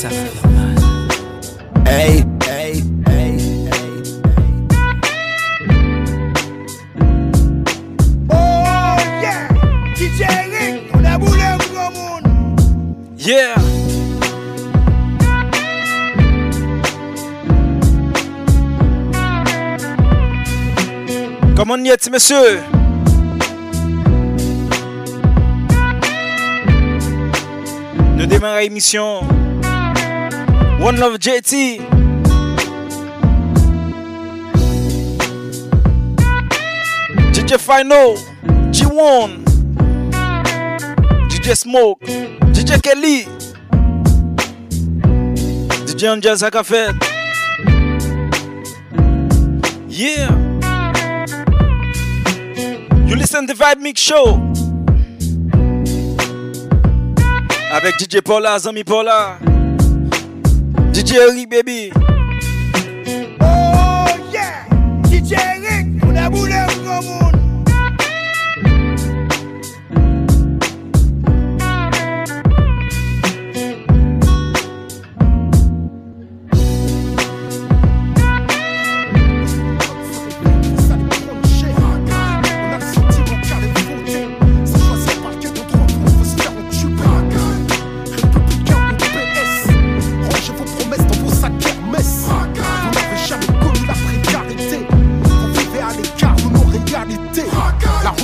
ça va faire mal. Hey, hey, hey, hey, Oh yeah, DJ on a boulé un grand monde. Yeah! Comment y est, monsieur? Nous démarrons l'émission. One Love JT. DJ Final. G1. DJ Smoke. DJ Kelly. DJ Angel Zakafet. Yeah. You listen to Vibe Mix Show. Avec DJ Paula, Zami Paula. DJ Baby.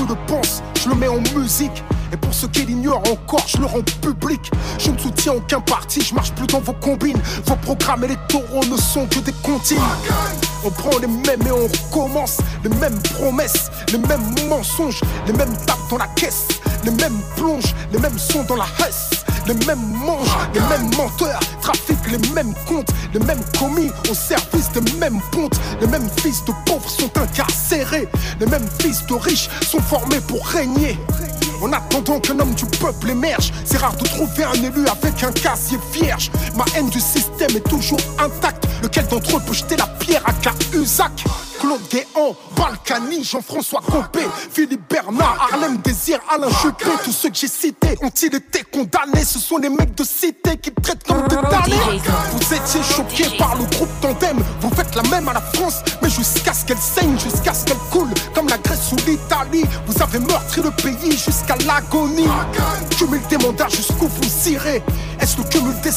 Le pense, je le mets en musique. Et pour ceux qui l'ignorent encore, je le rends public. Je ne soutiens aucun parti, je marche plus dans vos combines. Vos programmes électoraux ne sont que des comptines. On prend les mêmes et on recommence. Les mêmes promesses, les mêmes mensonges, les mêmes tapes dans la caisse, les mêmes plonges, les mêmes sons dans la hesse. Les mêmes manges, les mêmes menteurs, trafiquent les mêmes comptes, les mêmes commis au service des mêmes pontes. Les mêmes fils de pauvres sont incarcérés, les mêmes fils de riches sont formés pour régner. En attendant qu'un homme du peuple émerge, c'est rare de trouver un élu avec un casier vierge. Ma haine du système est toujours intacte. Lequel d'entre eux peut jeter la pierre à Cahuzac? Claude Guéant, Jean-François Copé, Philippe Bernard, Harlem Désir, Alain Juppé, tous ceux que j'ai cités ont-ils été condamnés? Ce sont les mecs de cité qui traitent comme des damnés. Vous étiez choqués par le groupe Tandem, vous faites la même à la France, mais jusqu'à ce qu'elle saigne, jusqu'à ce qu'elle coule, comme la Grèce ou l'Italie. Vous avez meurtri le pays jusqu'à l'agonie. Cumul des mandats jusqu'où vous irez? Est-ce le cumul des